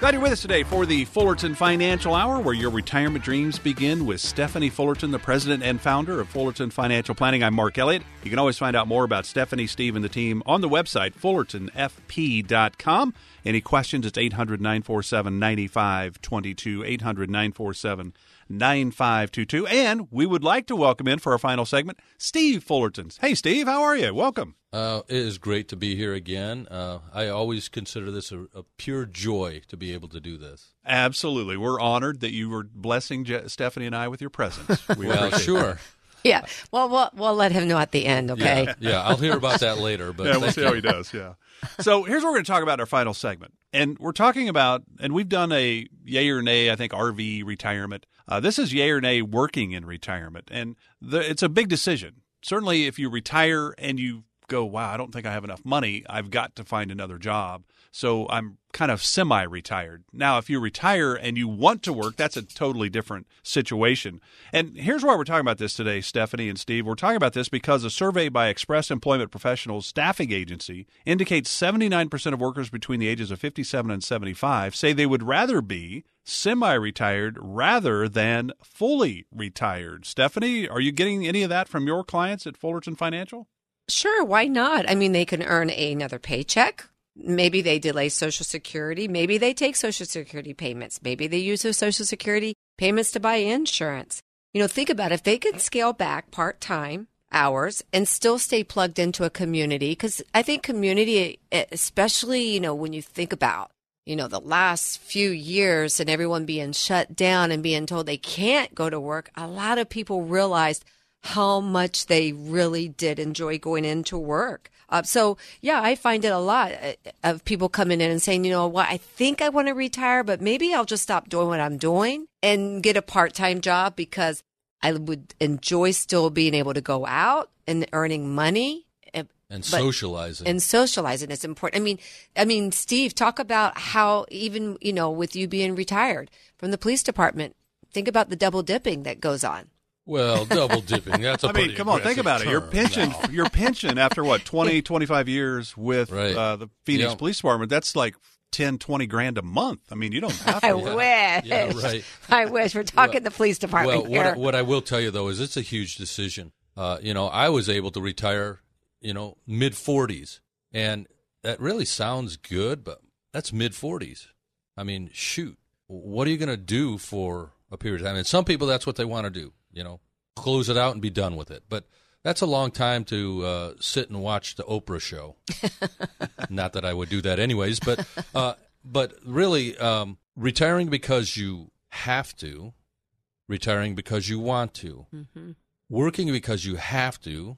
Glad you're with us today for the Fullerton Financial Hour, where your retirement dreams begin with Stephanie Fullerton, the president and founder of Fullerton Financial Planning. I'm Mark Elliott. You can always find out more about Stephanie, Steve, and the team on the website, fullertonfp.com. Any questions, it's 800 947 9522. 800 947 9522. And we would like to welcome in for our final segment, Steve Fullerton. Hey, Steve, how are you? Welcome. Uh, it is great to be here again. Uh, I always consider this a, a, pure joy to be able to do this. Absolutely. We're honored that you were blessing Je- Stephanie and I with your presence. We well, sure. Yeah. Well, well, we'll let him know at the end, okay? Yeah, yeah. I'll hear about that later. But yeah, we'll see you. how he does. Yeah. So here's what we're going to talk about in our final segment, and we're talking about, and we've done a yay or nay, I think RV retirement. Uh, this is yay or nay working in retirement, and the, it's a big decision. Certainly, if you retire and you go, wow, I don't think I have enough money. I've got to find another job. So I'm kind of semi retired. Now, if you retire and you want to work, that's a totally different situation. And here's why we're talking about this today, Stephanie and Steve. We're talking about this because a survey by Express Employment Professionals Staffing Agency indicates 79% of workers between the ages of 57 and 75 say they would rather be semi retired rather than fully retired. Stephanie, are you getting any of that from your clients at Fullerton Financial? Sure, why not? I mean, they can earn another paycheck. Maybe they delay Social Security. Maybe they take Social Security payments. Maybe they use those Social Security payments to buy insurance. You know, think about it. if they can scale back part time hours and still stay plugged into a community. Because I think community, especially, you know, when you think about, you know, the last few years and everyone being shut down and being told they can't go to work, a lot of people realized how much they really did enjoy going into work. Uh, so yeah, I find it a lot uh, of people coming in and saying, you know what, I think I want to retire, but maybe I'll just stop doing what I'm doing and get a part-time job because I would enjoy still being able to go out and earning money and, and socializing and socializing is important. I mean, I mean, Steve, talk about how even you know with you being retired from the police department, think about the double dipping that goes on. Well, double dipping. That's a I mean, come on, think about it. Your pension, no. your pension after what 20, 25 years with right. uh, the Phoenix Police Department. That's like 10, 20 grand a month. I mean, you don't have to. I wish. Yeah, right. I wish. We're talking well, the police department well, here. What, what I will tell you though is it's a huge decision. Uh, you know, I was able to retire, you know, mid forties, and that really sounds good, but that's mid forties. I mean, shoot, what are you going to do for a period of time? And some people, that's what they want to do you know, close it out and be done with it. But that's a long time to uh, sit and watch the Oprah show. Not that I would do that anyways, but uh, but really, um, retiring because you have to, retiring because you want to, mm-hmm. working because you have to,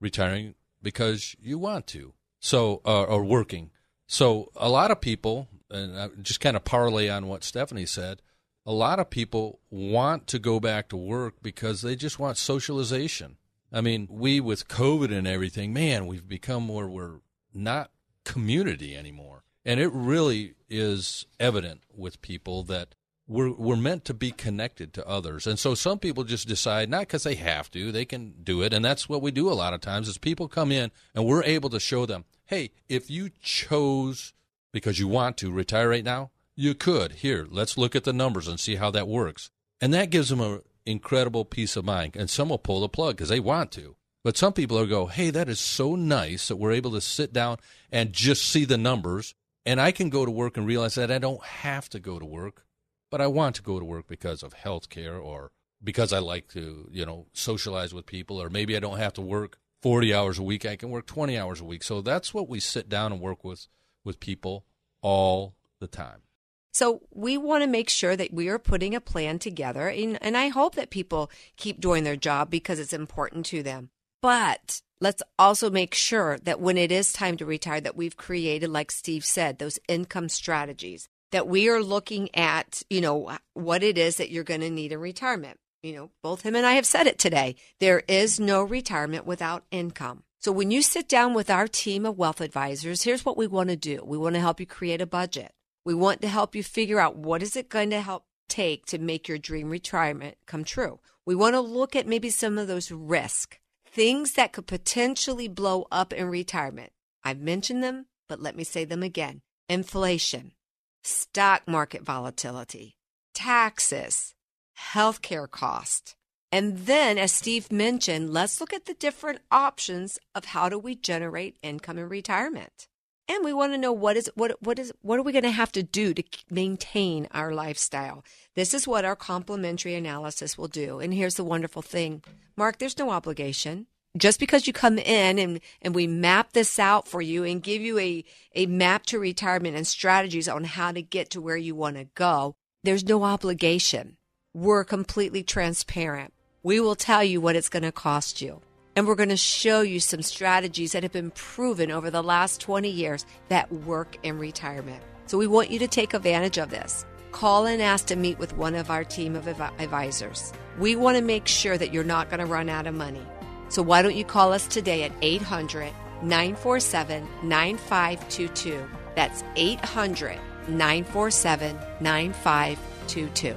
retiring because you want to. So uh, or working. So a lot of people, and I just kind of parlay on what Stephanie said a lot of people want to go back to work because they just want socialization. I mean, we with COVID and everything, man, we've become where we're not community anymore. And it really is evident with people that we're we're meant to be connected to others. And so some people just decide not because they have to, they can do it. And that's what we do a lot of times is people come in and we're able to show them, hey, if you chose because you want to retire right now, you could. Here, let's look at the numbers and see how that works. And that gives them an incredible peace of mind. And some will pull the plug because they want to. But some people will go, hey, that is so nice that we're able to sit down and just see the numbers. And I can go to work and realize that I don't have to go to work, but I want to go to work because of health care or because I like to, you know, socialize with people, or maybe I don't have to work 40 hours a week. I can work 20 hours a week. So that's what we sit down and work with, with people all the time. So we want to make sure that we are putting a plan together. And, and I hope that people keep doing their job because it's important to them. But let's also make sure that when it is time to retire, that we've created, like Steve said, those income strategies, that we are looking at, you know, what it is that you're going to need in retirement. You know, both him and I have said it today. There is no retirement without income. So when you sit down with our team of wealth advisors, here's what we want to do. We want to help you create a budget. We want to help you figure out what is it going to help take to make your dream retirement come true. We want to look at maybe some of those risk things that could potentially blow up in retirement. I've mentioned them, but let me say them again. Inflation, stock market volatility, taxes, healthcare cost. And then, as Steve mentioned, let's look at the different options of how do we generate income in retirement. And we want to know what is what what is what are we going to have to do to maintain our lifestyle. This is what our complimentary analysis will do. And here's the wonderful thing, Mark. There's no obligation. Just because you come in and, and we map this out for you and give you a, a map to retirement and strategies on how to get to where you want to go, there's no obligation. We're completely transparent. We will tell you what it's going to cost you. And we're going to show you some strategies that have been proven over the last 20 years that work in retirement. So we want you to take advantage of this. Call and ask to meet with one of our team of advisors. We want to make sure that you're not going to run out of money. So why don't you call us today at 800 947 9522? That's 800 947 9522.